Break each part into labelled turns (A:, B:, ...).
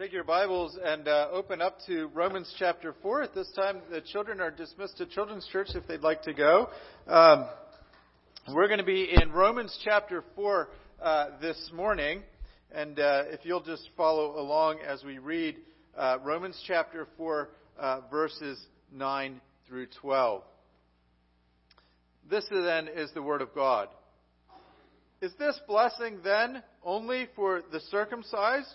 A: Take your Bibles and uh, open up to Romans chapter 4. At this time, the children are dismissed to Children's Church if they'd like to go. Um, we're going to be in Romans chapter 4 uh, this morning. And uh, if you'll just follow along as we read uh, Romans chapter 4, uh, verses 9 through 12. This then is the Word of God. Is this blessing then only for the circumcised?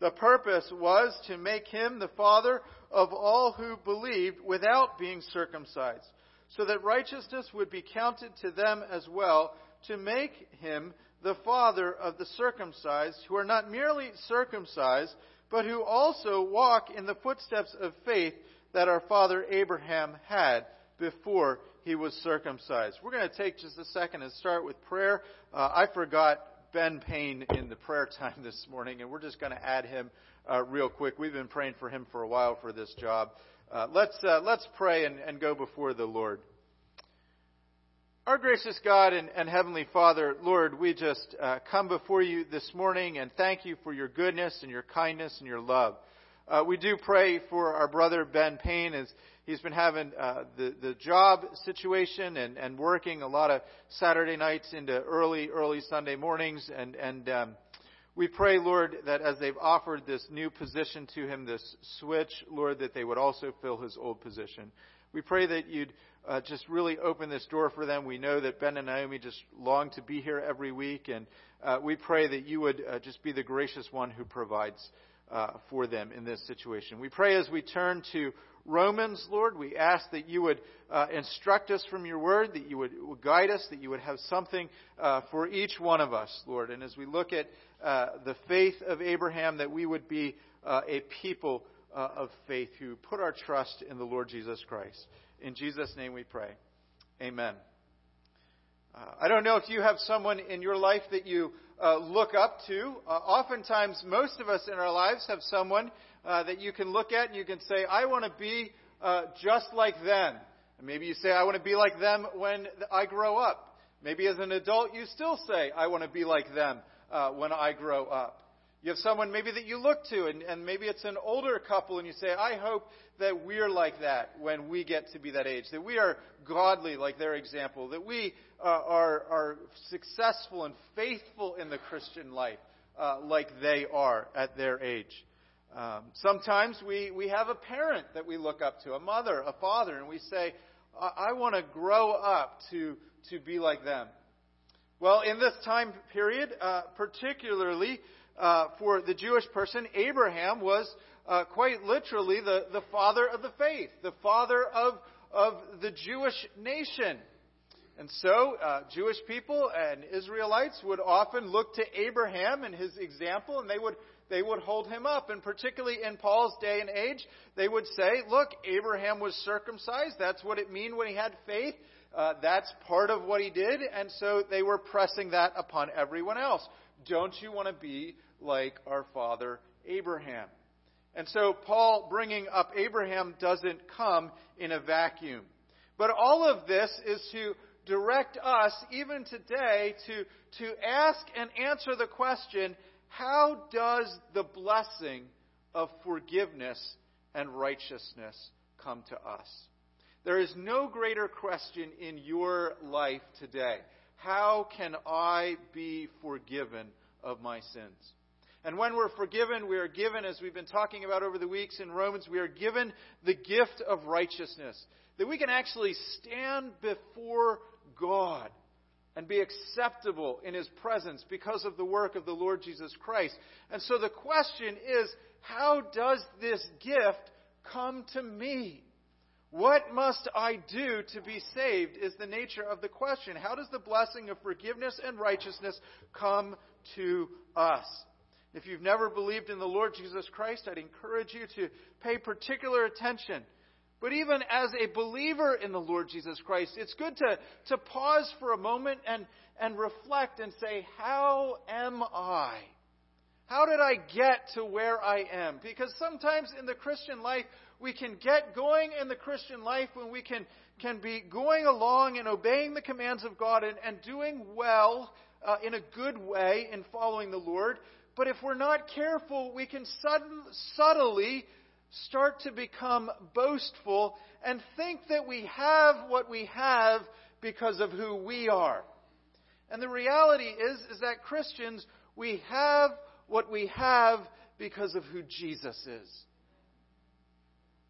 A: The purpose was to make him the father of all who believed without being circumcised, so that righteousness would be counted to them as well, to make him the father of the circumcised, who are not merely circumcised, but who also walk in the footsteps of faith that our father Abraham had before he was circumcised. We're going to take just a second and start with prayer. Uh, I forgot Ben Payne in the prayer time this morning, and we're just going to add him uh, real quick. We've been praying for him for a while for this job. Uh, let's uh, let's pray and, and, go before the Lord. Our gracious God and, and Heavenly Father, Lord, we just uh, come before you this morning and thank you for your goodness and your kindness and your love. Uh, we do pray for our brother Ben Payne as he's been having uh, the the job situation and, and working a lot of Saturday nights into early early Sunday mornings and and um, we pray, Lord, that as they've offered this new position to him, this switch, Lord, that they would also fill his old position. We pray that you'd uh, just really open this door for them. We know that Ben and Naomi just long to be here every week, and uh, we pray that you would uh, just be the gracious one who provides uh, for them in this situation. We pray as we turn to Romans, Lord, we ask that you would uh, instruct us from your word, that you would, guide us, that you would have something uh, for each one of us, Lord. And as we look at uh, the faith of Abraham, that we would be uh, a people of faith who put our trust in the Lord Jesus Christ. In Jesus' name we pray. Amen. Uh, I don't know if you have someone in your life that you uh, look up to. Uh, oftentimes, most of us in our lives have someone uh, that you can look at and you can say, I want to be uh, just like them. And maybe you say, I want to be like them when I grow up. Maybe as an adult, you still say, I want to be like them uh, when I grow up. You have someone maybe that you look to, and, and maybe it's an older couple, and you say, I hope that we're like that when we get to be that age, that we are godly like their example, that we uh, are, are successful and faithful in the Christian life uh, like they are at their age. Um, sometimes we, we have a parent that we look up to, a mother, a father, and we say, I, I want to grow up to, to be like them. Well, in this time period, uh, particularly uh, for the Jewish person, Abraham was uh, quite literally the, the father of the faith, the father of, of the Jewish nation. And so, uh, Jewish people and Israelites would often look to Abraham and his example, and they would they would hold him up. And particularly in Paul's day and age, they would say, look, Abraham was circumcised. That's what it mean when he had faith. Uh, that's part of what he did. And so they were pressing that upon everyone else. Don't you want to be like our father Abraham? And so Paul bringing up Abraham doesn't come in a vacuum. But all of this is to direct us, even today, to, to ask and answer the question how does the blessing of forgiveness and righteousness come to us? There is no greater question in your life today. How can I be forgiven of my sins? And when we're forgiven, we are given, as we've been talking about over the weeks in Romans, we are given the gift of righteousness. That we can actually stand before God and be acceptable in his presence because of the work of the Lord Jesus Christ. And so the question is how does this gift come to me? What must I do to be saved? Is the nature of the question. How does the blessing of forgiveness and righteousness come to us? If you've never believed in the Lord Jesus Christ, I'd encourage you to pay particular attention But even as a believer in the Lord Jesus Christ, it's good to, to pause for a moment and, and reflect and say, How am I? How did I get to where I am? Because sometimes in the Christian life, we can get going in the Christian life when we can, can be going along and obeying the commands of God and, and doing well uh, in a good way in following the Lord. But if we're not careful, we can sudden, subtly start to become boastful and think that we have what we have because of who we are. And the reality is, is that Christians, we have what we have because of who Jesus is.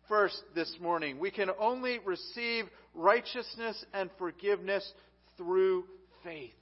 A: First, this morning, we can only receive righteousness and forgiveness through faith.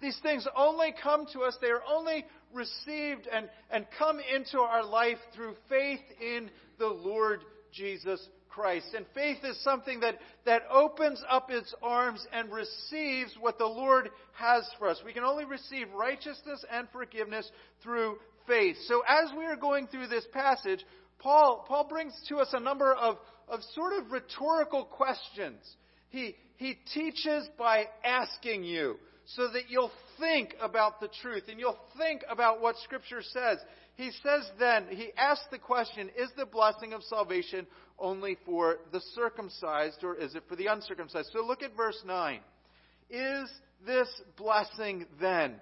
A: These things only come to us, they are only received and, and come into our life through faith in the Lord Jesus Christ. And faith is something that, that opens up its arms and receives what the Lord has for us. We can only receive righteousness and forgiveness through faith. So as we are going through this passage, Paul, Paul brings to us a number of, of sort of rhetorical questions. He, he teaches by asking you so that you'll think about the truth and you'll think about what Scripture says. He says then, he asks the question, is the blessing of salvation only for the circumcised or is it for the uncircumcised? So look at verse 9. Is this blessing then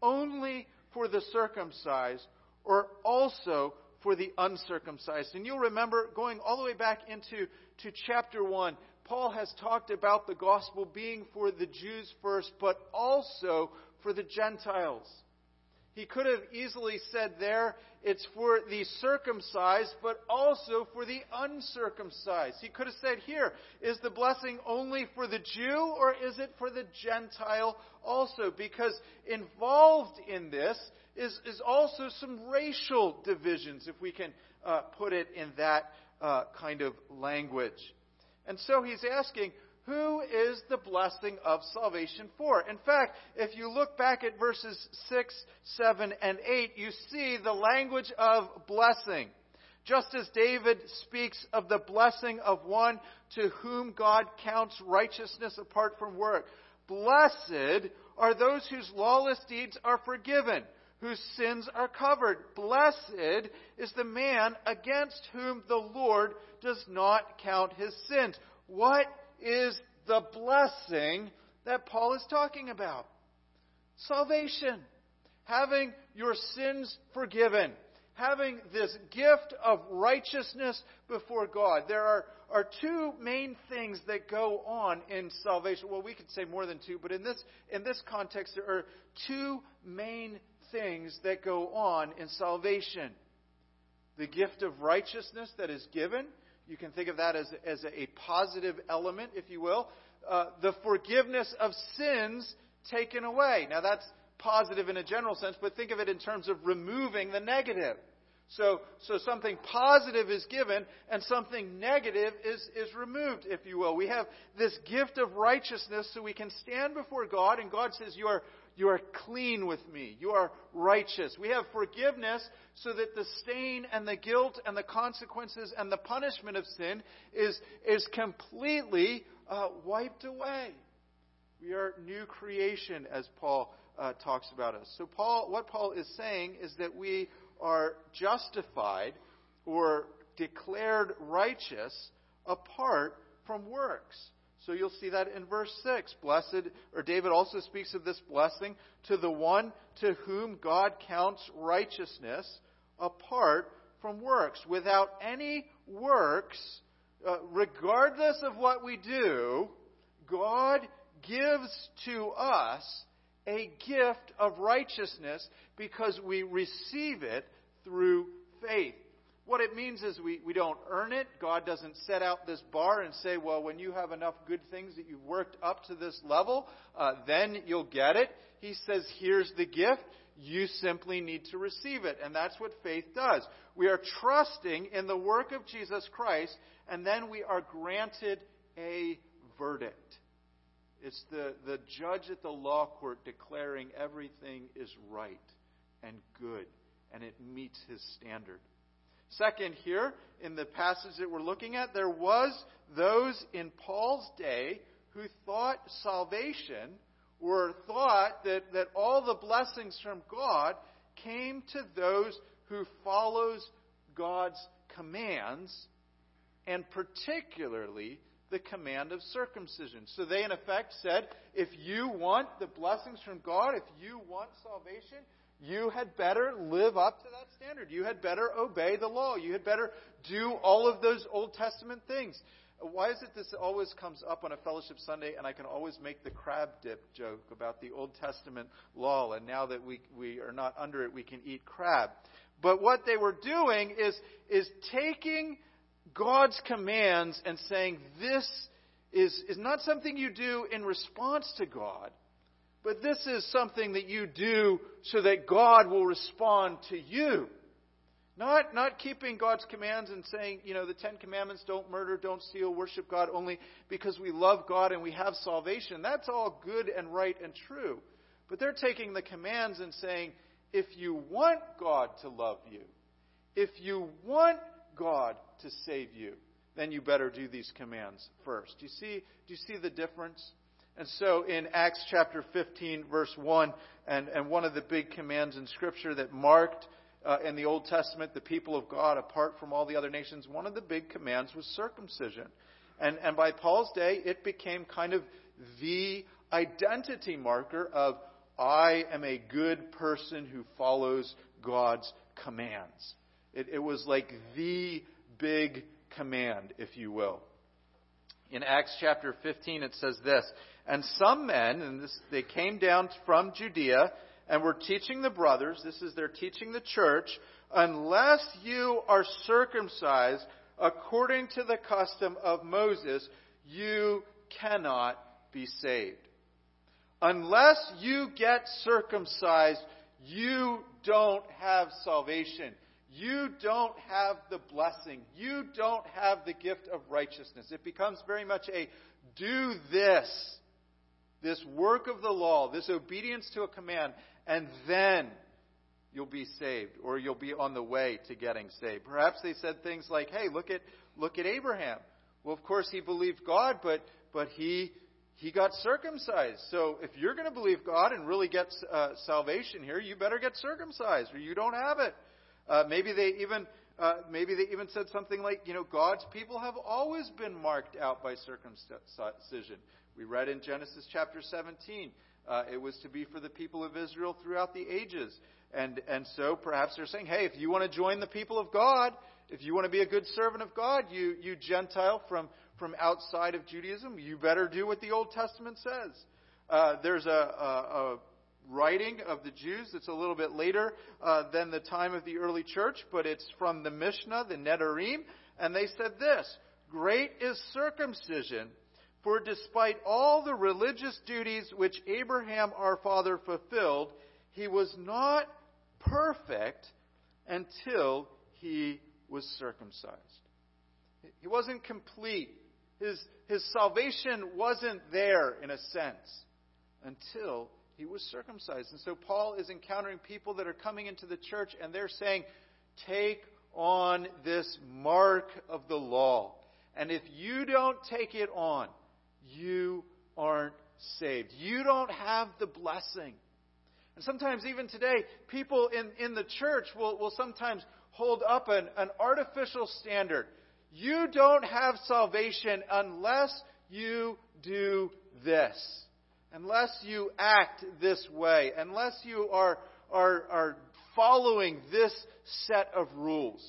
A: only for the circumcised or also for the uncircumcised? And you'll remember going all the way back into to chapter 1, Paul has talked about the gospel being for the Jews first, but also for the Gentiles. He could have easily said there, it's for the circumcised, but also for the uncircumcised. He could have said here, is the blessing only for the Jew or is it for the Gentile also? Because involved in this is, is also some racial divisions, if we can uh, put it in that uh, kind of language. And so he's asking, who is the blessing of salvation for? In fact, if you look back at verses 6, 7, and 8, you see the language of blessing. Just as David speaks of the blessing of one to whom God counts righteousness apart from work. Blessed are those whose lawless deeds are forgiven, whose sins are covered. Blessed is the man against whom the Lord does not count his sins. What is the blessing that Paul is talking about? Salvation. Having your sins forgiven. Having this gift of righteousness before God. There are, are two main things that go on in salvation. Well, we could say more than two, but in this, in this context, there are two main things that go on in salvation the gift of righteousness that is given, you can think of that as, as a positive element, if you will. Uh, the forgiveness of sins taken away. Now, that's positive in a general sense, but think of it in terms of removing the negative. So, so something positive is given and something negative is, is removed, if you will. We have this gift of righteousness so we can stand before God and God says, You are you are clean with me. You are righteous. We have forgiveness so that the stain and the guilt and the consequences and the punishment of sin is, is completely uh, wiped away. We are new creation, as Paul uh, talks about us. So, Paul, what Paul is saying is that we are justified or declared righteous apart from works. So you'll see that in verse 6. Blessed, or David also speaks of this blessing to the one to whom God counts righteousness apart from works. Without any works, uh, regardless of what we do, God gives to us a gift of righteousness because we receive it through faith. What it means is we, we don't earn it. God doesn't set out this bar and say, well, when you have enough good things that you've worked up to this level, uh, then you'll get it. He says, here's the gift. You simply need to receive it. And that's what faith does. We are trusting in the work of Jesus Christ, and then we are granted a verdict. It's the, the judge at the law court declaring everything is right and good, and it meets his standard. Second, here in the passage that we're looking at, there was those in Paul's day who thought salvation or thought that, that all the blessings from God came to those who follows God's commands, and particularly the command of circumcision. So they, in effect, said, if you want the blessings from God, if you want salvation, you had better live up to that standard. You had better obey the law. You had better do all of those Old Testament things. Why is it this always comes up on a fellowship Sunday and I can always make the crab dip joke about the Old Testament law and now that we, we are not under it, we can eat crab. But what they were doing is, is taking God's commands and saying this is, is not something you do in response to God, but this is something that you do so that God will respond to you. Not, not keeping God's commands and saying, you know, the Ten Commandments don't murder, don't steal, worship God only because we love God and we have salvation. That's all good and right and true. But they're taking the commands and saying, if you want God to love you, if you want God to save you, then you better do these commands first. Do you see, do you see the difference? And so in Acts chapter 15, verse 1, and, and one of the big commands in Scripture that marked uh, in the Old Testament the people of God apart from all the other nations, one of the big commands was circumcision. And, and by Paul's day, it became kind of the identity marker of I am a good person who follows God's commands. It, it was like the big command, if you will. In Acts chapter 15, it says this And some men, and this, they came down from Judea and were teaching the brothers, this is their teaching the church, unless you are circumcised according to the custom of Moses, you cannot be saved. Unless you get circumcised, you don't have salvation you don't have the blessing. You don't have the gift of righteousness. It becomes very much a do this, this work of the law, this obedience to a command, and then you'll be saved or you'll be on the way to getting saved. Perhaps they said things like, "Hey, look at look at Abraham. Well, of course he believed God, but but he he got circumcised. So if you're going to believe God and really get uh, salvation here, you better get circumcised, or you don't have it." Uh, maybe they even uh, maybe they even said something like, you know, God's people have always been marked out by circumcision. We read in Genesis chapter 17, uh, it was to be for the people of Israel throughout the ages. And, and so perhaps they're saying, hey, if you want to join the people of God, if you want to be a good servant of God, you, you Gentile from, from outside of Judaism, you better do what the Old Testament says. Uh, there's a, a, a writing of the Jews. It's a little bit later uh, than the time of the early church, but it's from the Mishnah, the Nedarim, and they said this Great is circumcision, for despite all the religious duties which Abraham our father fulfilled, he was not perfect until he was circumcised. He wasn't complete. His, his salvation wasn't there, in a sense, until he was circumcised. And so Paul is encountering people that are coming into the church and they're saying, take on this mark of the law. And if you don't take it on, you aren't saved. You don't have the blessing. And sometimes, even today, people in, in the church will, will sometimes hold up an, an artificial standard. You don't have salvation unless you do this unless you act this way, unless you are, are, are following this set of rules.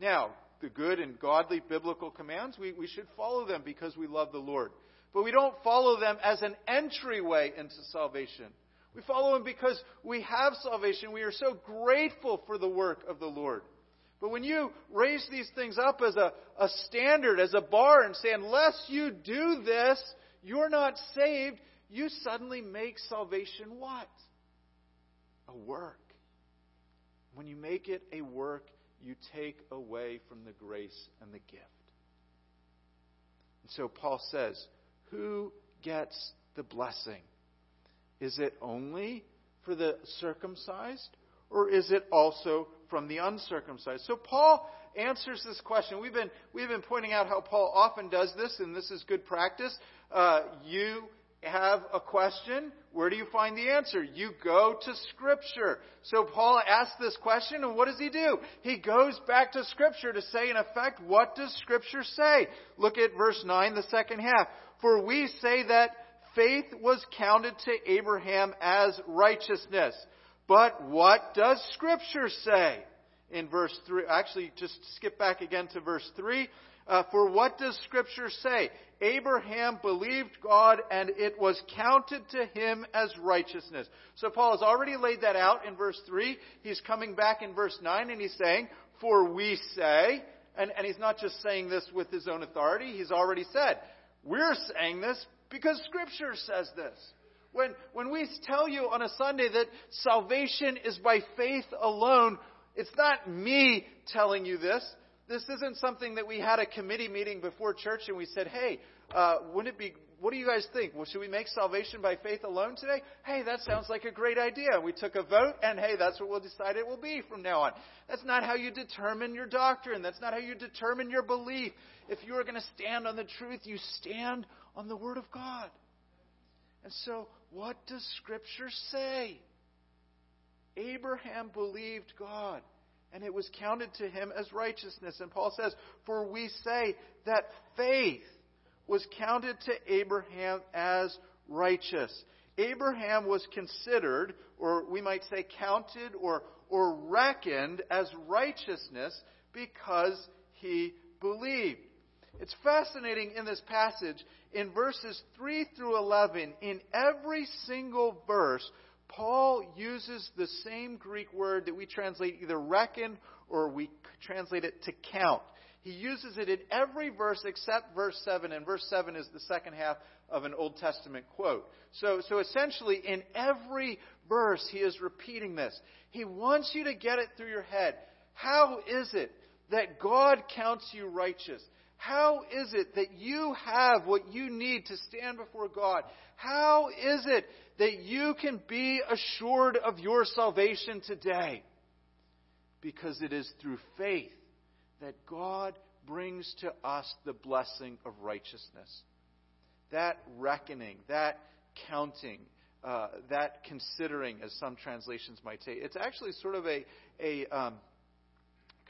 A: Now, the good and godly biblical commands, we, we should follow them because we love the Lord. But we don't follow them as an entryway into salvation. We follow them because we have salvation. We are so grateful for the work of the Lord. But when you raise these things up as a, a standard, as a bar, and say, unless you do this, you're not saved, you suddenly make salvation what? A work. When you make it a work, you take away from the grace and the gift. And so Paul says, Who gets the blessing? Is it only for the circumcised, or is it also from the uncircumcised. So Paul answers this question. We've been, we've been pointing out how Paul often does this, and this is good practice. Uh, you have a question, where do you find the answer? You go to Scripture. So Paul asks this question, and what does he do? He goes back to Scripture to say, in effect, what does Scripture say? Look at verse 9, the second half. For we say that faith was counted to Abraham as righteousness. But what does Scripture say? In verse 3, actually, just skip back again to verse 3. Uh, for what does Scripture say? Abraham believed God and it was counted to him as righteousness. So Paul has already laid that out in verse 3. He's coming back in verse 9 and he's saying, For we say, and, and he's not just saying this with his own authority, he's already said, We're saying this because Scripture says this. When, when we tell you on a Sunday that salvation is by faith alone, it's not me telling you this. This isn't something that we had a committee meeting before church and we said, hey, uh, wouldn't it be, what do you guys think? Well, should we make salvation by faith alone today? Hey, that sounds like a great idea. We took a vote and hey, that's what we'll decide it will be from now on. That's not how you determine your doctrine. That's not how you determine your belief. If you are going to stand on the truth, you stand on the Word of God. And so, what does Scripture say? Abraham believed God and it was counted to him as righteousness. And Paul says, For we say that faith was counted to Abraham as righteous. Abraham was considered, or we might say counted or, or reckoned as righteousness because he believed. It's fascinating in this passage, in verses 3 through 11, in every single verse, Paul uses the same Greek word that we translate either reckon or we translate it to count. He uses it in every verse except verse 7, and verse 7 is the second half of an Old Testament quote. So, so essentially, in every verse, he is repeating this. He wants you to get it through your head. How is it that God counts you righteous? How is it that you have what you need to stand before God? How is it that you can be assured of your salvation today? Because it is through faith that God brings to us the blessing of righteousness. That reckoning, that counting, uh, that considering, as some translations might say, it's actually sort of a, a um,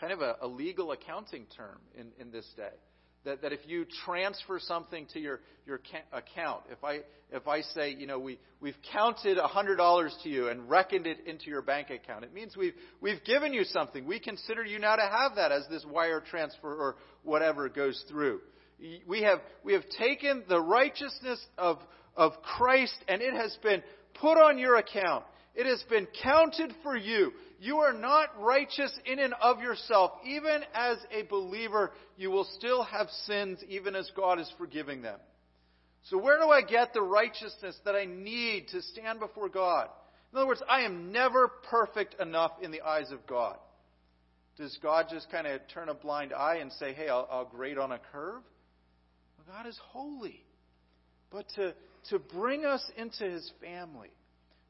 A: kind of a, a legal accounting term in, in this day that, that if you transfer something to your, your account, if I, if I say, you know, we, we've counted $100 to you and reckoned it into your bank account, it means we've, we've given you something. We consider you now to have that as this wire transfer or whatever goes through. We have, we have taken the righteousness of, of Christ and it has been put on your account. It has been counted for you. You are not righteous in and of yourself. Even as a believer, you will still have sins, even as God is forgiving them. So, where do I get the righteousness that I need to stand before God? In other words, I am never perfect enough in the eyes of God. Does God just kind of turn a blind eye and say, hey, I'll, I'll grade on a curve? Well, God is holy. But to, to bring us into his family,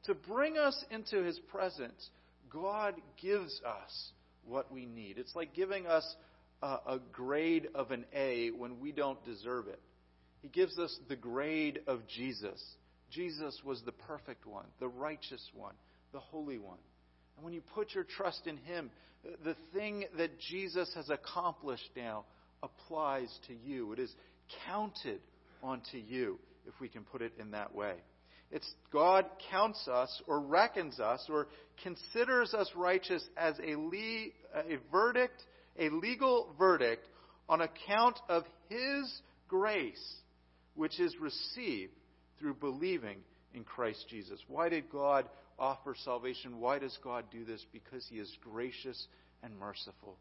A: to bring us into His presence, God gives us what we need. It's like giving us a, a, grade of an A when we don't deserve it. He gives us the grade of Jesus. Jesus was the perfect one, the righteous one, the holy one. And when you put your trust in Him, the thing that Jesus has accomplished now applies to you. It is counted onto you, if we can put it in that way. It's God counts us or reckons us or considers us righteous as a, le- a verdict, a legal verdict on account of His grace, which is received through believing in Christ Jesus. Why did God offer salvation? Why does God do this? Because He is gracious and merciful.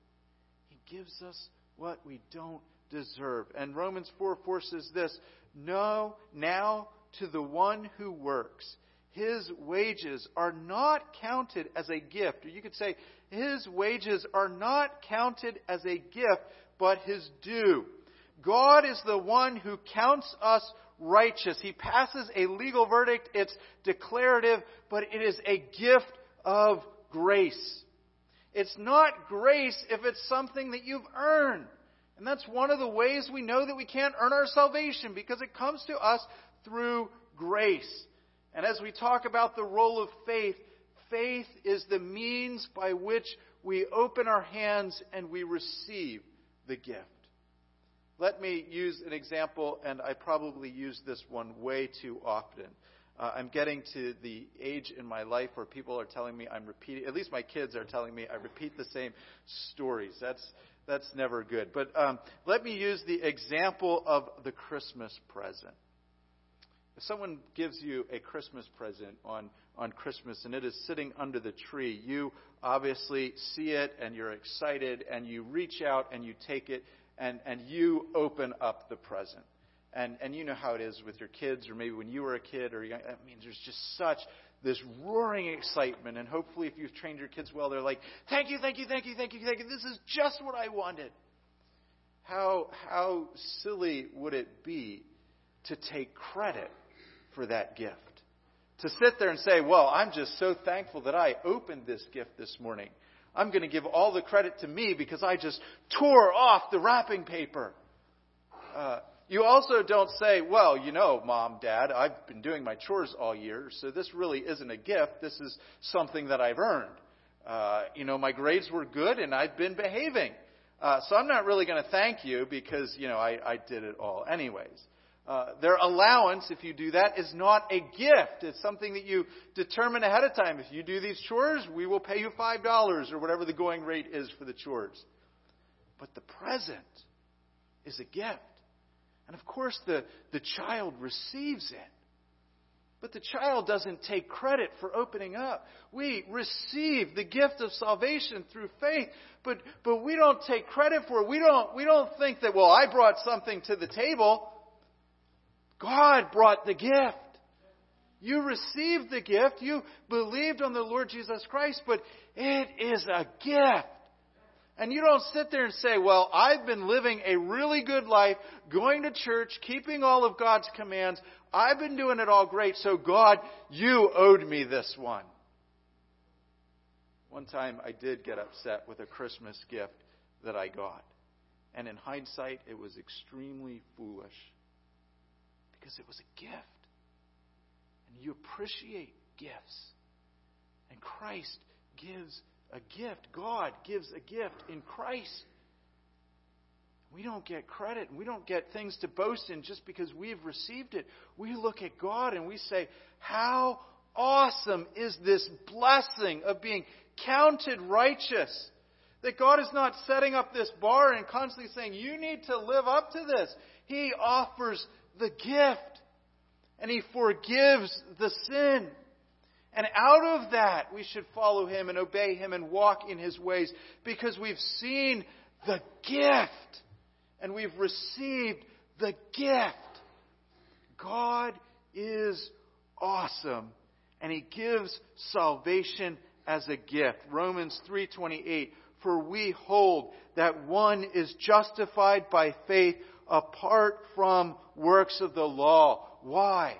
A: He gives us what we don't deserve. And Romans 4 4 says this No, now to the one who works. His wages are not counted as a gift. Or you could say, his wages are not counted as a gift, but his due. God is the one who counts us righteous. He passes a legal verdict. It's declarative, but it is a gift of grace. It's not grace if it's something that you've earned. And that's one of the ways we know that we can't earn our salvation because it comes to us through grace. And as we talk about the role of faith, faith is the means by which we open our hands and we receive the gift. Let me use an example, and I probably use this one way too often. Uh, I'm getting to the age in my life where people are telling me I'm repeating, at least my kids are telling me I repeat the same stories. That's, that's never good. But um, let me use the example of the Christmas present. If someone gives you a Christmas present on, on Christmas and it is sitting under the tree, you obviously see it and you're excited and you reach out and you take it and, and you open up the present. And, and you know how it is with your kids, or maybe when you were a kid, or young, I mean, there's just such this roaring excitement. And hopefully, if you've trained your kids well, they're like, "Thank you, thank you, thank you, thank you, thank you. This is just what I wanted." How how silly would it be to take credit for that gift? To sit there and say, "Well, I'm just so thankful that I opened this gift this morning." I'm going to give all the credit to me because I just tore off the wrapping paper. Uh, you also don't say, well, you know, mom, dad, I've been doing my chores all year, so this really isn't a gift. This is something that I've earned. Uh, you know, my grades were good and I've been behaving. Uh, so I'm not really going to thank you because, you know, I, I did it all anyways. Uh, their allowance, if you do that, is not a gift. It's something that you determine ahead of time. If you do these chores, we will pay you $5 or whatever the going rate is for the chores. But the present is a gift. And of course, the, the child receives it. But the child doesn't take credit for opening up. We receive the gift of salvation through faith, but, but we don't take credit for it. We don't, we don't think that, well, I brought something to the table. God brought the gift. You received the gift. You believed on the Lord Jesus Christ, but it is a gift. And you don't sit there and say, well, I've been living a really good life, going to church, keeping all of God's commands. I've been doing it all great, so God, you owed me this one. One time I did get upset with a Christmas gift that I got. And in hindsight, it was extremely foolish because it was a gift. And you appreciate gifts. And Christ gives a gift. God gives a gift in Christ. We don't get credit and we don't get things to boast in just because we've received it. We look at God and we say, How awesome is this blessing of being counted righteous? That God is not setting up this bar and constantly saying, You need to live up to this. He offers the gift and He forgives the sin. And out of that, we should follow him and obey him and walk in his ways because we've seen the gift and we've received the gift. God is awesome and he gives salvation as a gift. Romans 3:28 For we hold that one is justified by faith apart from works of the law. Why?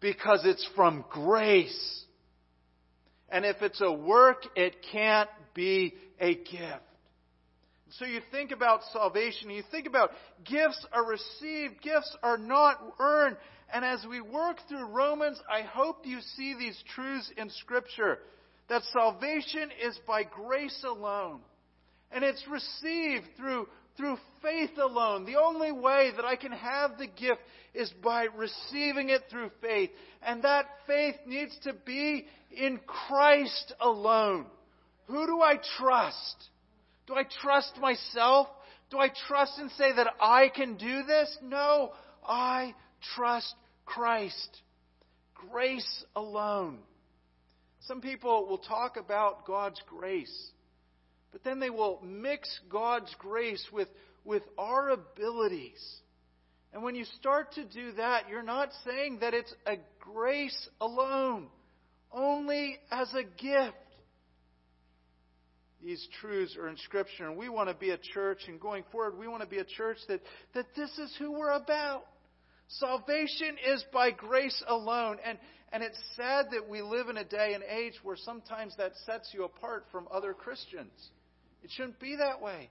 A: Because it's from grace. And if it's a work, it can't be a gift. So you think about salvation, you think about gifts are received, gifts are not earned. And as we work through Romans, I hope you see these truths in Scripture that salvation is by grace alone. And it's received through, through faith alone. The only way that I can have the gift is by receiving it through faith. And that faith needs to be in Christ alone. Who do I trust? Do I trust myself? Do I trust and say that I can do this? No, I trust Christ. Grace alone. Some people will talk about God's grace, but then they will mix God's grace with, with our abilities. And when you start to do that, you're not saying that it's a grace alone only as a gift. These truths are in Scripture, and we want to be a church, and going forward, we want to be a church that, that this is who we're about. Salvation is by grace alone. And, and it's sad that we live in a day and age where sometimes that sets you apart from other Christians. It shouldn't be that way.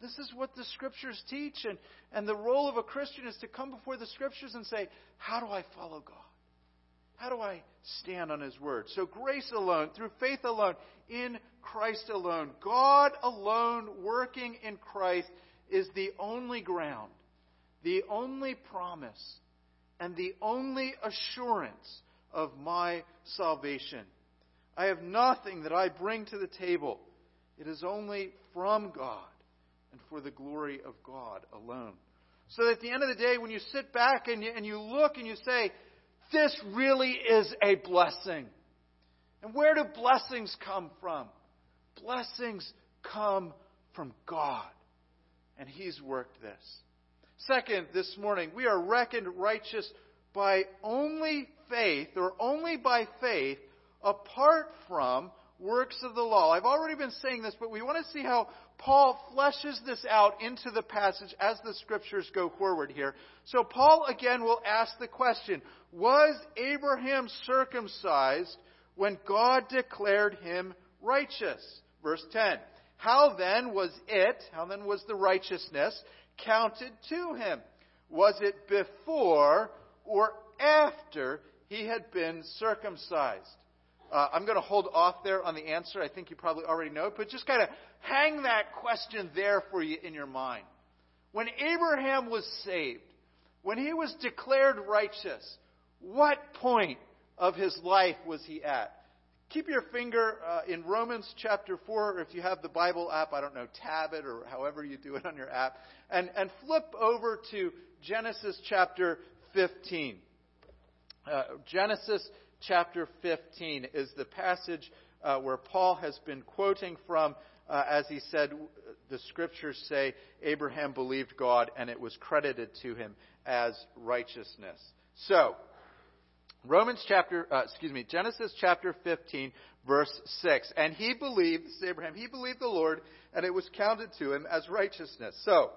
A: This is what the Scriptures teach. And, and the role of a Christian is to come before the Scriptures and say, How do I follow God? How do I stand on His Word? So, grace alone, through faith alone, in Christ alone, God alone working in Christ is the only ground, the only promise, and the only assurance of my salvation. I have nothing that I bring to the table. It is only from God and for the glory of God alone. So that at the end of the day, when you sit back and you, and you look and you say, this really is a blessing. And where do blessings come from? Blessings come from God. And He's worked this. Second, this morning, we are reckoned righteous by only faith, or only by faith, apart from works of the law. I've already been saying this, but we want to see how Paul fleshes this out into the passage as the scriptures go forward here. So Paul again will ask the question, was Abraham circumcised when God declared him righteous? Verse 10. How then was it, how then was the righteousness counted to him? Was it before or after he had been circumcised? Uh, I'm going to hold off there on the answer. I think you probably already know it, but just kind of hang that question there for you in your mind. When Abraham was saved, when he was declared righteous, what point of his life was he at? Keep your finger uh, in Romans chapter 4, or if you have the Bible app, I don't know, tab it or however you do it on your app, and, and flip over to Genesis chapter 15. Uh, Genesis chapter 15 is the passage uh, where Paul has been quoting from, uh, as he said, the scriptures say Abraham believed God and it was credited to him as righteousness. So, Romans chapter, uh, excuse me, Genesis chapter 15, verse 6. And he believed, Abraham, he believed the Lord, and it was counted to him as righteousness. So,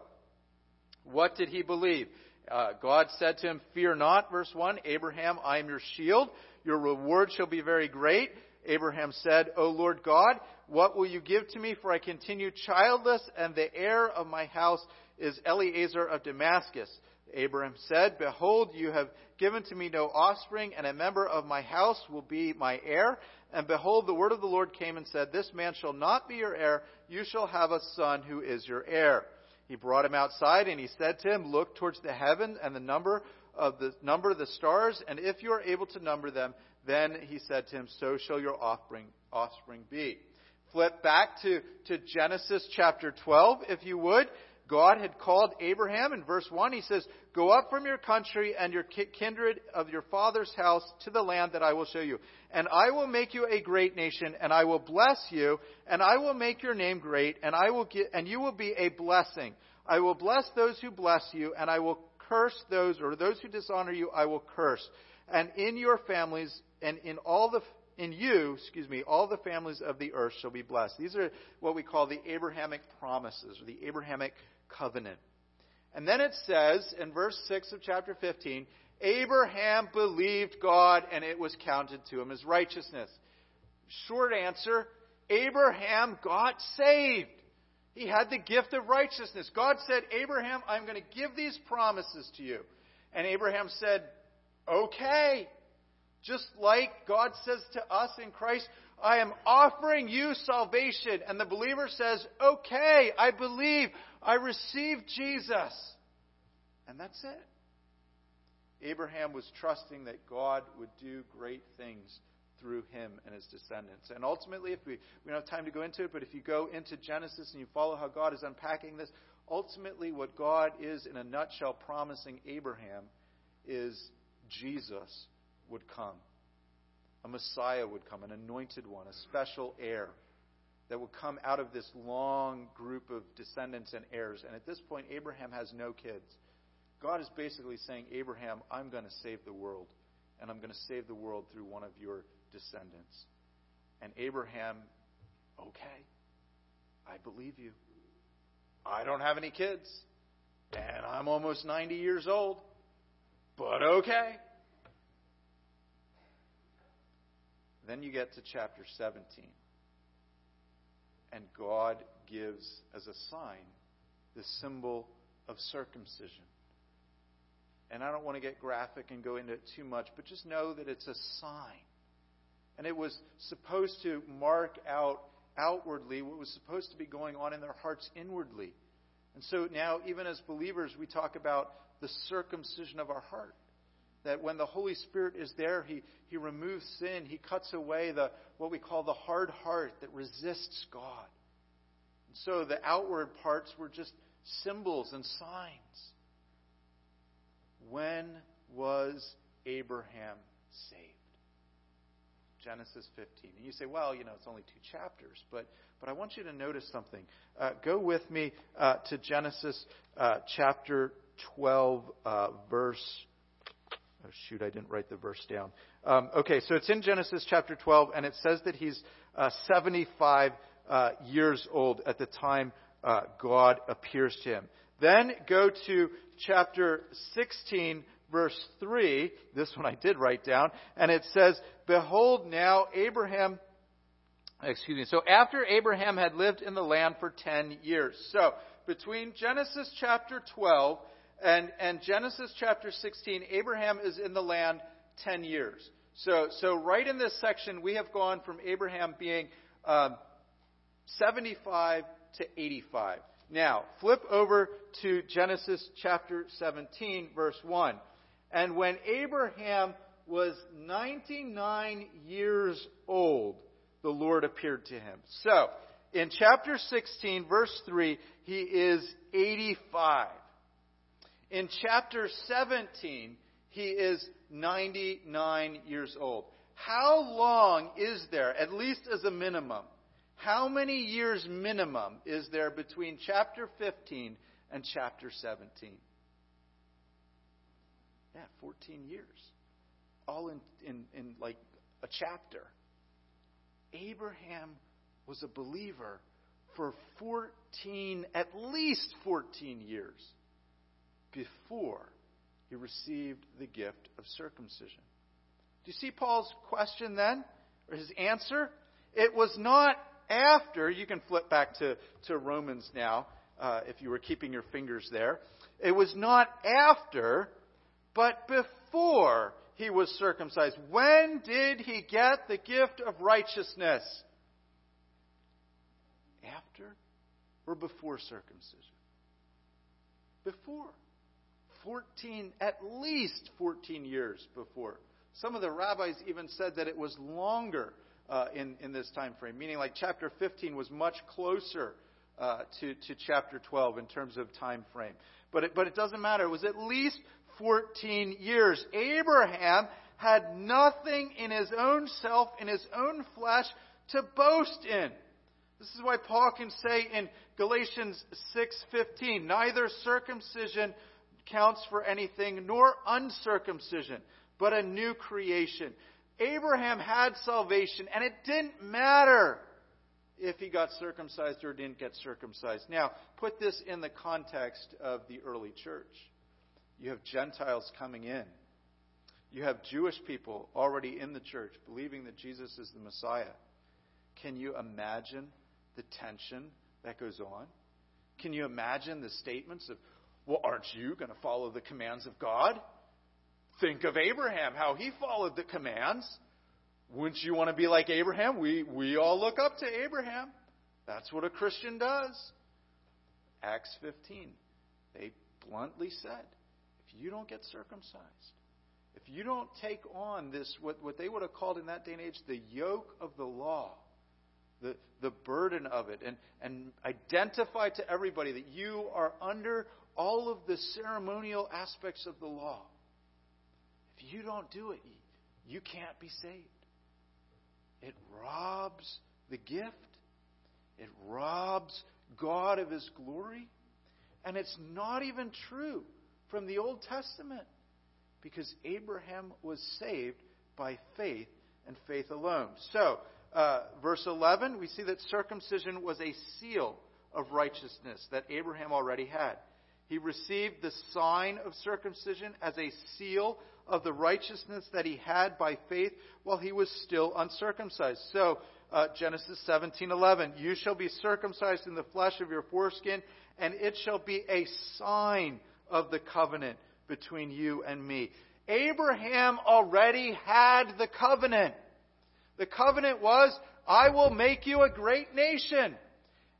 A: what did he believe? Uh, God said to him, Fear not, verse 1, Abraham, I am your shield. Your reward shall be very great. Abraham said, O Lord God, what will you give to me? For I continue childless, and the heir of my house is Eliezer of Damascus. Abraham said, Behold, you have given to me no offspring, and a member of my house will be my heir. And behold, the word of the Lord came and said, This man shall not be your heir, you shall have a son who is your heir. He brought him outside, and he said to him, Look towards the heaven and the number of the number of the stars, and if you are able to number them, then he said to him, So shall your offspring offspring be. Flip back to, to Genesis chapter 12, if you would. God had called Abraham in verse 1. He says, Go up from your country and your kindred of your father's house to the land that I will show you. And I will make you a great nation, and I will bless you, and I will make your name great, and I will get, and you will be a blessing. I will bless those who bless you, and I will curse those, or those who dishonor you, I will curse. And in your families, and in all the in you, excuse me, all the families of the earth shall be blessed. These are what we call the Abrahamic promises, or the Abrahamic covenant. And then it says in verse 6 of chapter 15, Abraham believed God and it was counted to him as righteousness. Short answer Abraham got saved. He had the gift of righteousness. God said, Abraham, I'm going to give these promises to you. And Abraham said, Okay. Just like God says to us in Christ, I am offering you salvation. And the believer says, Okay, I believe. I receive Jesus. And that's it. Abraham was trusting that God would do great things through him and his descendants. And ultimately, if we, we don't have time to go into it, but if you go into Genesis and you follow how God is unpacking this, ultimately what God is, in a nutshell, promising Abraham is Jesus would come. A Messiah would come, an anointed one, a special heir that would come out of this long group of descendants and heirs. And at this point, Abraham has no kids. God is basically saying, Abraham, I'm going to save the world, and I'm going to save the world through one of your descendants. And Abraham, okay, I believe you. I don't have any kids, and I'm almost 90 years old. but okay. Then you get to chapter 17. And God gives as a sign the symbol of circumcision. And I don't want to get graphic and go into it too much, but just know that it's a sign. And it was supposed to mark out outwardly what was supposed to be going on in their hearts inwardly. And so now, even as believers, we talk about the circumcision of our heart. That when the Holy Spirit is there, He, he removes sin. He cuts away the, what we call the hard heart that resists God. And so the outward parts were just symbols and signs. When was Abraham saved? Genesis 15. And you say, well, you know, it's only two chapters, but, but I want you to notice something. Uh, go with me uh, to Genesis uh, chapter 12, uh, verse. Oh, shoot, I didn't write the verse down. Um, okay, so it's in Genesis chapter 12, and it says that he's uh, 75 uh, years old at the time God appears to him. Then go to chapter 16, verse 3. This one I did write down. And it says, Behold, now Abraham, excuse me, so after Abraham had lived in the land for 10 years. So, between Genesis chapter 12 and, and Genesis chapter 16, Abraham is in the land 10 years. So, so right in this section, we have gone from Abraham being um, 75 to 85. Now, flip over to Genesis chapter 17, verse 1. And when Abraham was 99 years old, the Lord appeared to him. So, in chapter 16, verse 3, he is 85. In chapter 17, he is 99 years old. How long is there, at least as a minimum, how many years minimum is there between chapter 15 and chapter 17? Yeah, 14 years. All in, in, in like a chapter. Abraham was a believer for 14, at least 14 years before he received the gift of circumcision. Do you see Paul's question then? Or his answer? It was not after, you can flip back to, to Romans now, uh, if you were keeping your fingers there. It was not after, but before he was circumcised. When did he get the gift of righteousness? After or before circumcision? Before. 14, at least 14 years before. Some of the rabbis even said that it was longer uh, in, in this time frame, meaning like chapter 15 was much closer uh, to, to chapter 12 in terms of time frame. But it, but it doesn't matter. It was at least 14 years. Abraham had nothing in his own self, in his own flesh, to boast in. This is why Paul can say in Galatians 6:15, neither circumcision counts for anything nor uncircumcision, but a new creation. Abraham had salvation, and it didn't matter if he got circumcised or didn't get circumcised. Now, put this in the context of the early church. You have Gentiles coming in. You have Jewish people already in the church believing that Jesus is the Messiah. Can you imagine the tension that goes on? Can you imagine the statements of, well, aren't you going to follow the commands of God? Think of Abraham, how he followed the commands. Wouldn't you want to be like Abraham? We, we all look up to Abraham. That's what a Christian does. Acts 15. They bluntly said, if you don't get circumcised, if you don't take on this, what, what they would have called in that day and age, the yoke of the law, the, the burden of it, and, and identify to everybody that you are under all of the ceremonial aspects of the law if you don't do it, you can't be saved. It robs the gift, it robs God of His glory. And it's not even true from the Old Testament because Abraham was saved by faith and faith alone. So, uh, verse 11, we see that circumcision was a seal of righteousness that Abraham already had. He received the sign of circumcision as a seal of the righteousness that he had by faith while he was still uncircumcised. So, uh, Genesis 17:11, "You shall be circumcised in the flesh of your foreskin, and it shall be a sign of the covenant between you and me." Abraham already had the covenant. The covenant was, I will make you a great nation.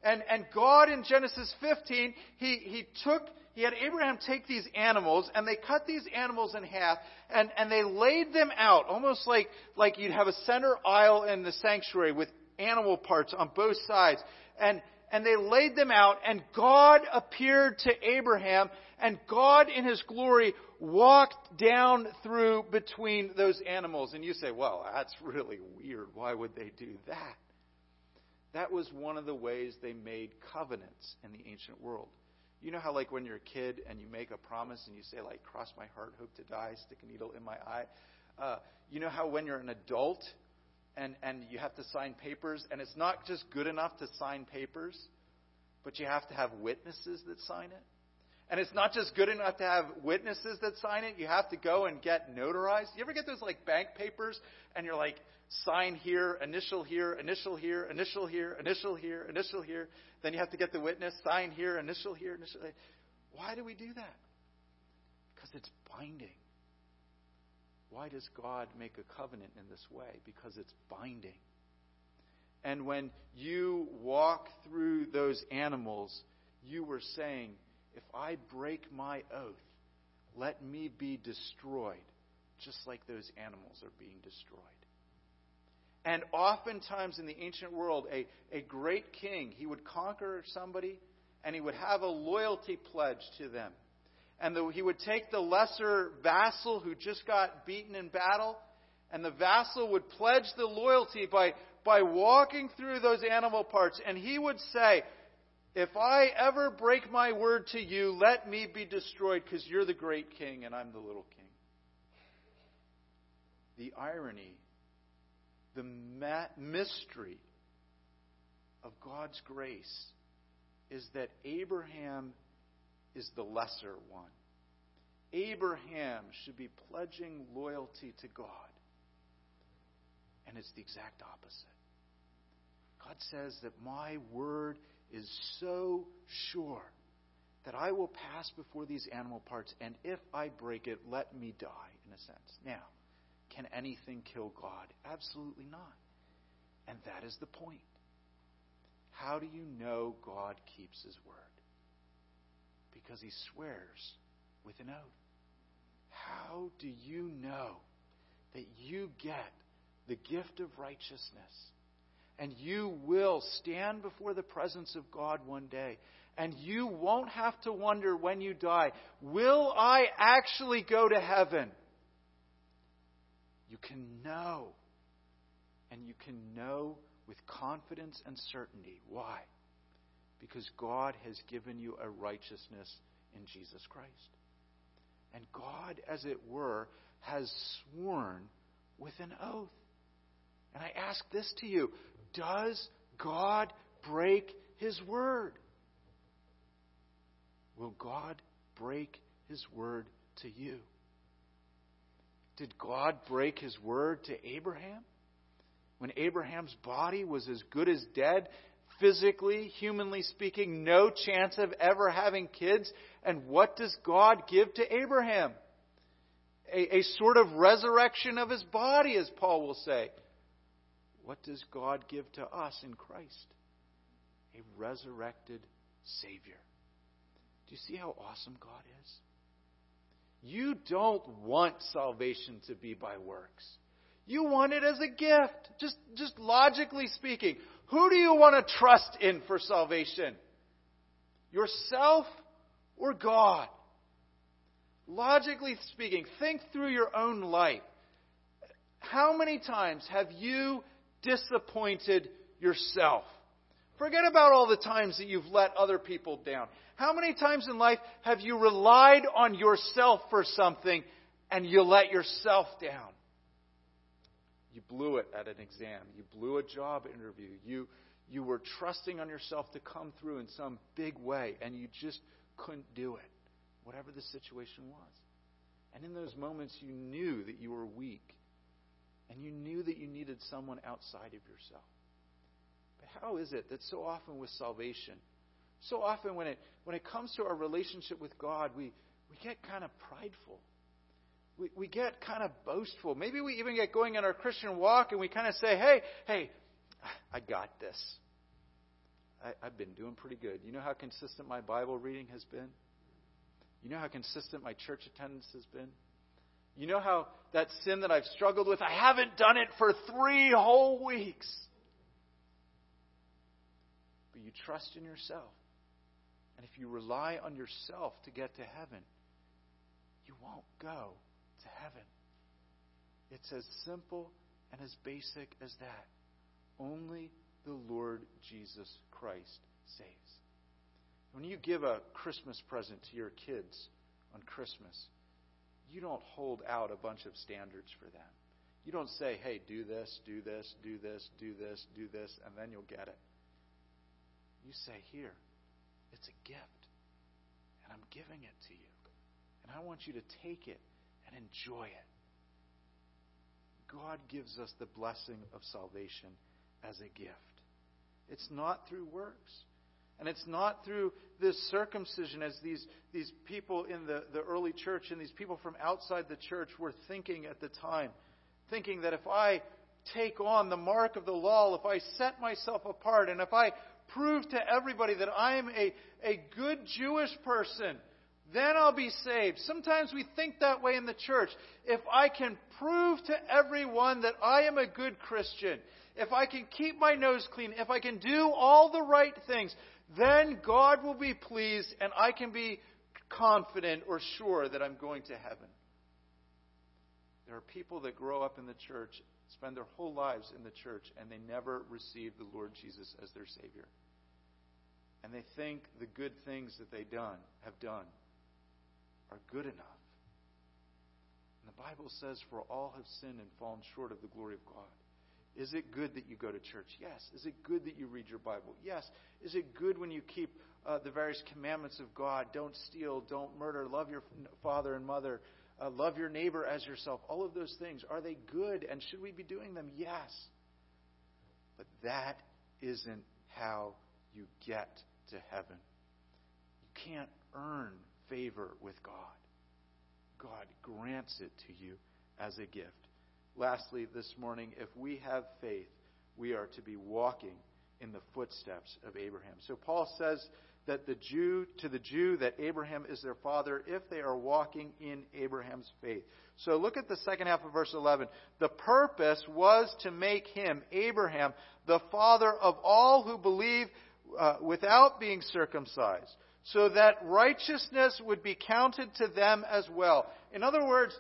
A: And, and God in Genesis 15, he, he took, he had Abraham take these animals and they cut these animals in half and, and they laid them out, almost like, like you'd have a center aisle in the sanctuary with animal parts on both sides. And, and they laid them out and God appeared to Abraham and God in his glory walked down through between those animals. And you say, well, that's really weird. Why would they do that? That was one of the ways they made covenants in the ancient world. You know how, like, when you're a kid and you make a promise and you say, like, cross my heart, hope to die, stick a needle in my eye? Uh, you know how when you're an adult and, and you have to sign papers, and it's not just good enough to sign papers, but you have to have witnesses that sign it? And it's not just good enough to have witnesses that sign it, you have to go and get notarized. You ever get those like bank papers and you're like, sign here, initial here, initial here, initial here, initial here, initial here. Then you have to get the witness, sign here, initial here, initial here. Why do we do that? Because it's binding. Why does God make a covenant in this way? Because it's binding. And when you walk through those animals, you were saying, if I break my oath, let me be destroyed, just like those animals are being destroyed. And oftentimes in the ancient world, a, a great king, he would conquer somebody and he would have a loyalty pledge to them. And the, he would take the lesser vassal who just got beaten in battle, and the vassal would pledge the loyalty by, by walking through those animal parts. And he would say, if I ever break my word to you, let me be destroyed because you're the great king and I'm the little king. The irony, the mystery of God's grace is that Abraham is the lesser one. Abraham should be pledging loyalty to God. And it's the exact opposite. God says that my word is so sure that I will pass before these animal parts, and if I break it, let me die, in a sense. Now, can anything kill God? Absolutely not. And that is the point. How do you know God keeps his word? Because he swears with an oath. How do you know that you get the gift of righteousness? And you will stand before the presence of God one day. And you won't have to wonder when you die, will I actually go to heaven? You can know. And you can know with confidence and certainty. Why? Because God has given you a righteousness in Jesus Christ. And God, as it were, has sworn with an oath. And I ask this to you does God break His word? Will God break His word to you? Did God break His word to Abraham? When Abraham's body was as good as dead, physically, humanly speaking, no chance of ever having kids. And what does God give to Abraham? A, a, sort of resurrection of his body, as Paul will say. What does God give to us in Christ? A resurrected Savior. Do you see how awesome God is? You don't want salvation to be by works. You want it as a gift. Just, just logically speaking. Who do you want to trust in for salvation? Yourself or God? Logically speaking, think through your own life. How many times have you disappointed yourself. Forget about all the times that you've let other people down. How many times in life have you relied on yourself for something and you let yourself down? You blew it at an exam. You blew a job interview. You, you were trusting on yourself to come through in some big way and you just couldn't do it. whatever the situation was. And in those moments, you knew that you were weak. And you knew that you needed someone outside of yourself. But how is it that so often with salvation, so often when it, when it comes to our relationship with God, we, we get kind of prideful? We, we get kind of boastful. Maybe we even get going in our Christian walk and we kind of say, hey, hey, I got this. I, I've been doing pretty good. You know how consistent my Bible reading has been? You know how consistent my church attendance has been? You know how that sin that I've struggled with, I haven't done it for three whole weeks. But you trust in yourself. And if you rely on yourself to get to heaven, you won't go to heaven. It's as simple and as basic as that. Only the Lord Jesus Christ saves. When you give a Christmas present to your kids on Christmas, you don't hold out a bunch of standards for them. You don't say, hey, do this, do this, do this, do this, do this, and then you'll get it. You say, here, it's a gift, and I'm giving it to you. And I want you to take it and enjoy it. God gives us the blessing of salvation as a gift. It's not through works. And it's not through this circumcision as these, these people in the, the early church and these people from outside the church were thinking at the time. Thinking that if I take on the mark of the law, if I set myself apart, and if I prove to everybody that I am a, a good Jewish person, then I'll be saved. Sometimes we think that way in the church. If I can prove to everyone that I am a good Christian, if I can keep my nose clean, if I can do all the right things, then God will be pleased and I can be confident or sure that I'm going to heaven. There are people that grow up in the church, spend their whole lives in the church, and they never receive the Lord Jesus as their Savior. And they think the good things that they done have done are good enough. And the Bible says, For all have sinned and fallen short of the glory of God. Is it good that you go to church? Yes. Is it good that you read your Bible? Yes. Is it good when you keep uh, the various commandments of God? Don't steal, don't murder, love your father and mother, uh, love your neighbor as yourself. All of those things, are they good and should we be doing them? Yes. But that isn't how you get to heaven. You can't earn favor with God. God grants it to you as a gift. Lastly, this morning, if we have faith, we are to be walking in the footsteps of Abraham. So Paul says that the Jew to the Jew that Abraham is their father if they are walking in Abraham's faith. So look at the second half of verse 11. The purpose was to make him Abraham the father of all who believe uh, without being circumcised, so that righteousness would be counted to them as well. In other words,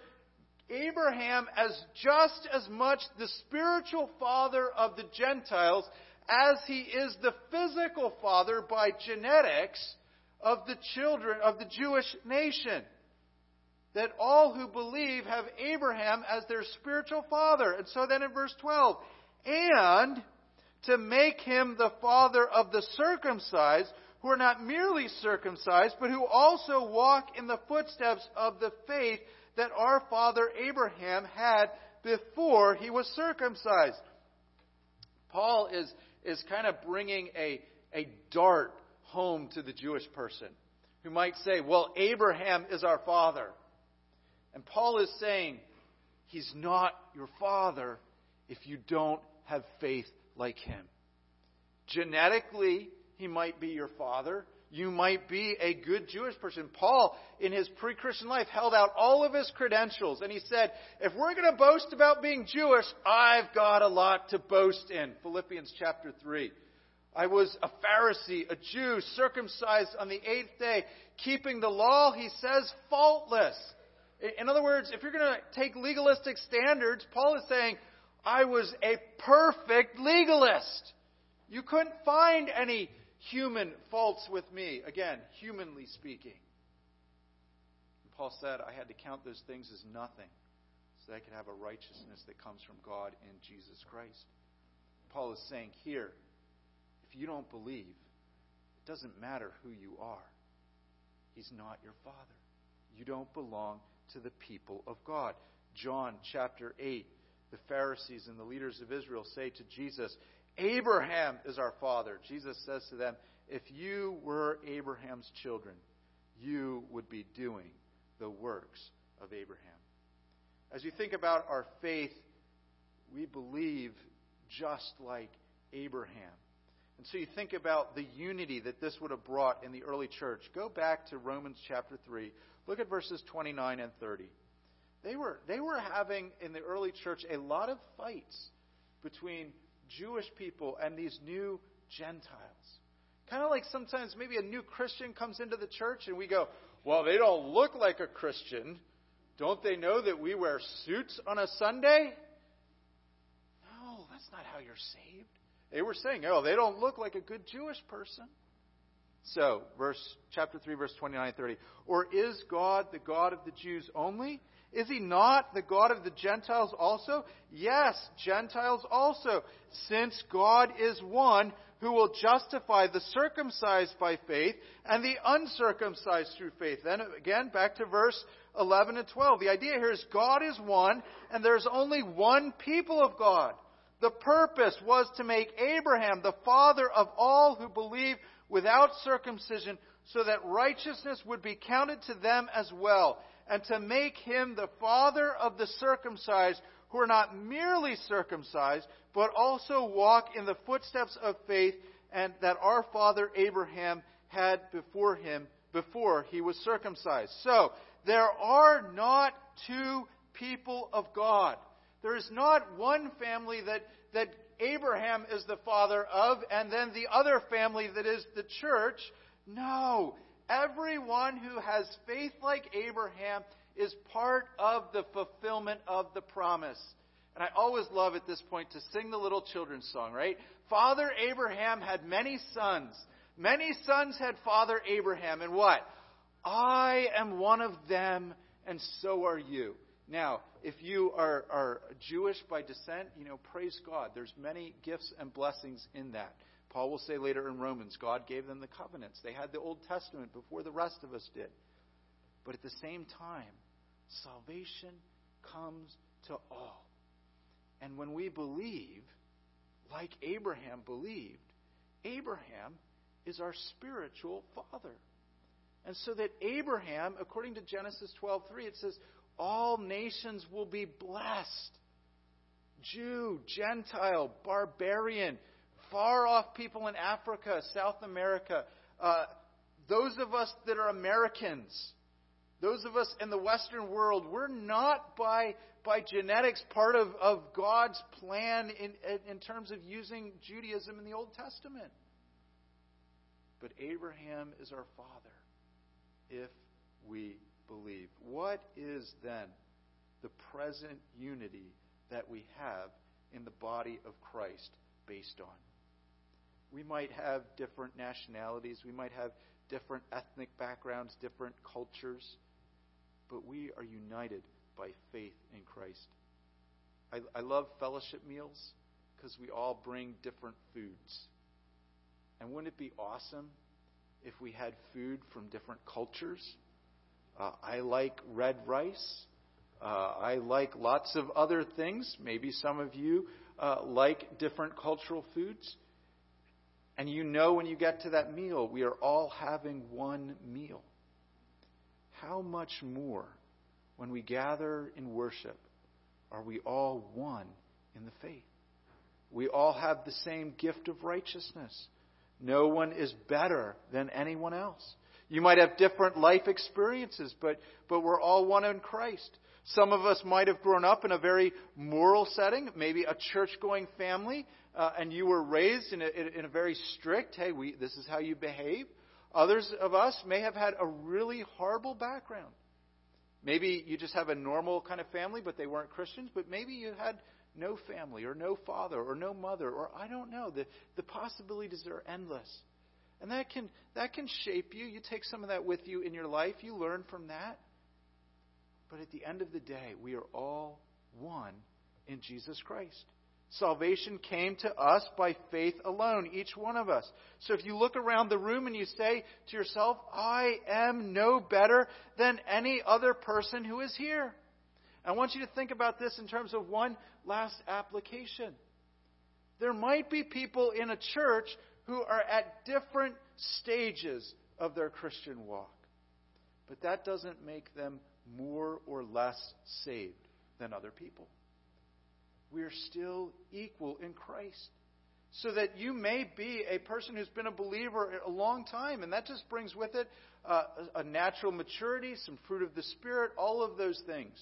A: Abraham as just as much the spiritual father of the Gentiles as he is the physical father by genetics of the children of the Jewish nation. That all who believe have Abraham as their spiritual father. And so then in verse 12, and to make him the father of the circumcised, who are not merely circumcised, but who also walk in the footsteps of the faith that our father Abraham had before he was circumcised. Paul is, is kind of bringing a, a dart home to the Jewish person who might say, Well, Abraham is our father. And Paul is saying, He's not your father if you don't have faith like him. Genetically, he might be your father, you might be a good Jewish person. Paul, in his pre Christian life, held out all of his credentials and he said, If we're going to boast about being Jewish, I've got a lot to boast in. Philippians chapter 3. I was a Pharisee, a Jew, circumcised on the eighth day, keeping the law, he says, faultless. In other words, if you're going to take legalistic standards, Paul is saying, I was a perfect legalist. You couldn't find any human faults with me. Again, humanly speaking. And Paul said, I had to count those things as nothing so that I could have a righteousness that comes from God in Jesus Christ. Paul is saying here, if you don't believe, it doesn't matter who you are. He's not your father. you don't belong to the people of God. John chapter 8, the Pharisees and the leaders of Israel say to Jesus, Abraham is our father. Jesus says to them, If you were Abraham's children, you would be doing the works of Abraham. As you think about our faith, we believe just like Abraham. And so you think about the unity that this would have brought in the early church. Go back to Romans chapter 3. Look at verses 29 and 30. They were, they were having in the early church a lot of fights between Jewish people and these new Gentiles. Kind of like sometimes maybe a new Christian comes into the church and we go, well, they don't look like a Christian. Don't they know that we wear suits on a Sunday? No, that's not how you're saved. They were saying, oh, they don't look like a good Jewish person. So, verse chapter 3 verse 29 and 30. Or is God the God of the Jews only? Is he not the God of the Gentiles also? Yes, Gentiles also, since God is one who will justify the circumcised by faith and the uncircumcised through faith. Then again, back to verse 11 and 12. The idea here is God is one and there's only one people of God. The purpose was to make Abraham the father of all who believe without circumcision so that righteousness would be counted to them as well and to make him the father of the circumcised who are not merely circumcised, but also walk in the footsteps of faith and that our father Abraham had before him before he was circumcised. So, there are not two people of God. There is not one family that, that Abraham is the father of and then the other family that is the church. No. Everyone who has faith like Abraham is part of the fulfillment of the promise. And I always love at this point to sing the little children's song, right? Father Abraham had many sons. Many sons had Father Abraham. And what? I am one of them, and so are you. Now, if you are, are Jewish by descent, you know, praise God. There's many gifts and blessings in that. Paul will say later in Romans, God gave them the covenants. They had the Old Testament before the rest of us did. But at the same time, salvation comes to all. And when we believe, like Abraham believed, Abraham is our spiritual father. And so that Abraham, according to Genesis 12:3, it says, all nations will be blessed. Jew, Gentile, barbarian, far off people in Africa, South America, uh, those of us that are Americans, those of us in the Western world, we're not by, by genetics part of, of God's plan in, in terms of using Judaism in the Old Testament. But Abraham is our father if we believe. What is then the present unity that we have in the body of Christ based on? We might have different nationalities, we might have different ethnic backgrounds, different cultures, but we are united by faith in Christ. I, I love fellowship meals because we all bring different foods. And wouldn't it be awesome if we had food from different cultures? Uh, I like red rice. Uh, I like lots of other things. Maybe some of you uh, like different cultural foods. And you know when you get to that meal, we are all having one meal. How much more when we gather in worship are we all one in the faith? We all have the same gift of righteousness. No one is better than anyone else. You might have different life experiences, but, but we're all one in Christ. Some of us might have grown up in a very moral setting, maybe a church going family, uh, and you were raised in a, in a very strict, hey, we, this is how you behave. Others of us may have had a really horrible background. Maybe you just have a normal kind of family, but they weren't Christians, but maybe you had no family or no father or no mother, or I don't know. The, the possibilities are endless. And that can, that can shape you. You take some of that with you in your life, you learn from that. But at the end of the day, we are all one in Jesus Christ. Salvation came to us by faith alone, each one of us. So if you look around the room and you say to yourself, I am no better than any other person who is here. I want you to think about this in terms of one last application. There might be people in a church who are at different stages of their Christian walk, but that doesn't make them more or less saved than other people. We are still equal in Christ. So that you may be a person who's been a believer a long time, and that just brings with it uh, a natural maturity, some fruit of the Spirit, all of those things.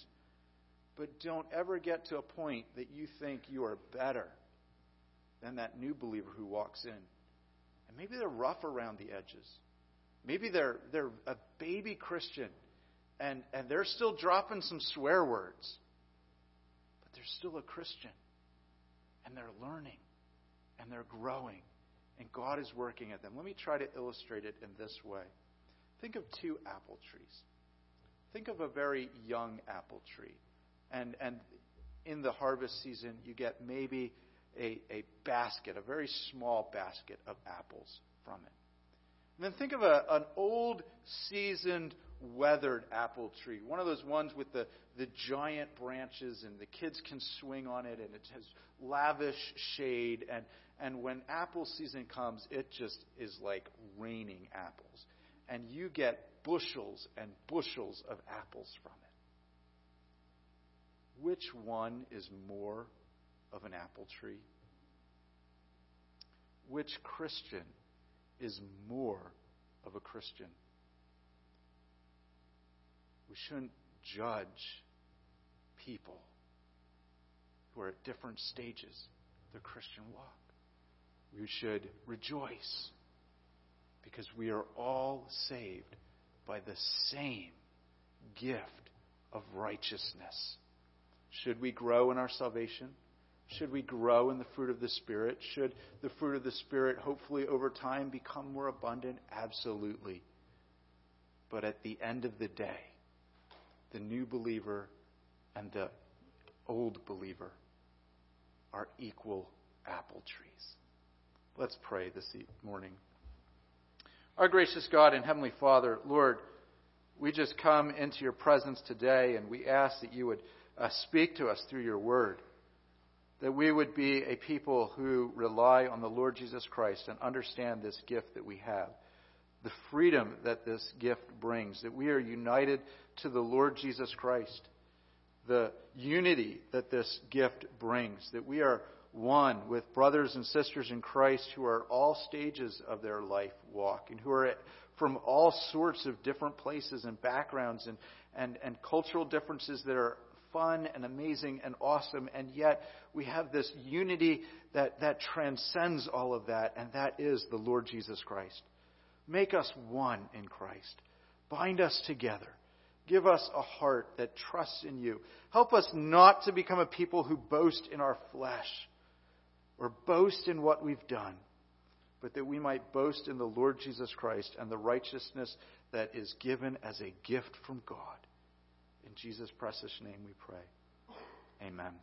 A: But don't ever get to a point that you think you are better than that new believer who walks in. And maybe they're rough around the edges. Maybe they're, they're a baby Christian and, and they're still dropping some swear words. But they're still a Christian. And they're learning. And they're growing. And God is working at them. Let me try to illustrate it in this way. Think of two apple trees. Think of a very young apple tree. And, and in the harvest season, you get maybe a, a basket, a very small basket of apples from it. And then think of a, an old, seasoned, weathered apple tree. One of those ones with the, the giant branches, and the kids can swing on it, and it has lavish shade. And, and when apple season comes, it just is like raining apples. And you get bushels and bushels of apples from it. Which one is more of an apple tree? Which Christian is more of a Christian? We shouldn't judge people who are at different stages of their Christian walk. We should rejoice because we are all saved by the same gift of righteousness. Should we grow in our salvation? Should we grow in the fruit of the Spirit? Should the fruit of the Spirit hopefully over time become more abundant? Absolutely. But at the end of the day, the new believer and the old believer are equal apple trees. Let's pray this morning. Our gracious God and Heavenly Father, Lord, we just come into your presence today and we ask that you would uh, speak to us through your word that we would be a people who rely on the Lord Jesus Christ and understand this gift that we have, the freedom that this gift brings, that we are united to the Lord Jesus Christ, the unity that this gift brings, that we are one with brothers and sisters in Christ who are at all stages of their life walk and who are from all sorts of different places and backgrounds and, and, and cultural differences that are fun and amazing and awesome, and yet we have this unity that, that transcends all of that, and that is the Lord Jesus Christ. Make us one in Christ. Bind us together. Give us a heart that trusts in you. Help us not to become a people who boast in our flesh or boast in what we've done, but that we might boast in the Lord Jesus Christ and the righteousness that is given as a gift from God. In Jesus' precious name we pray. Amen.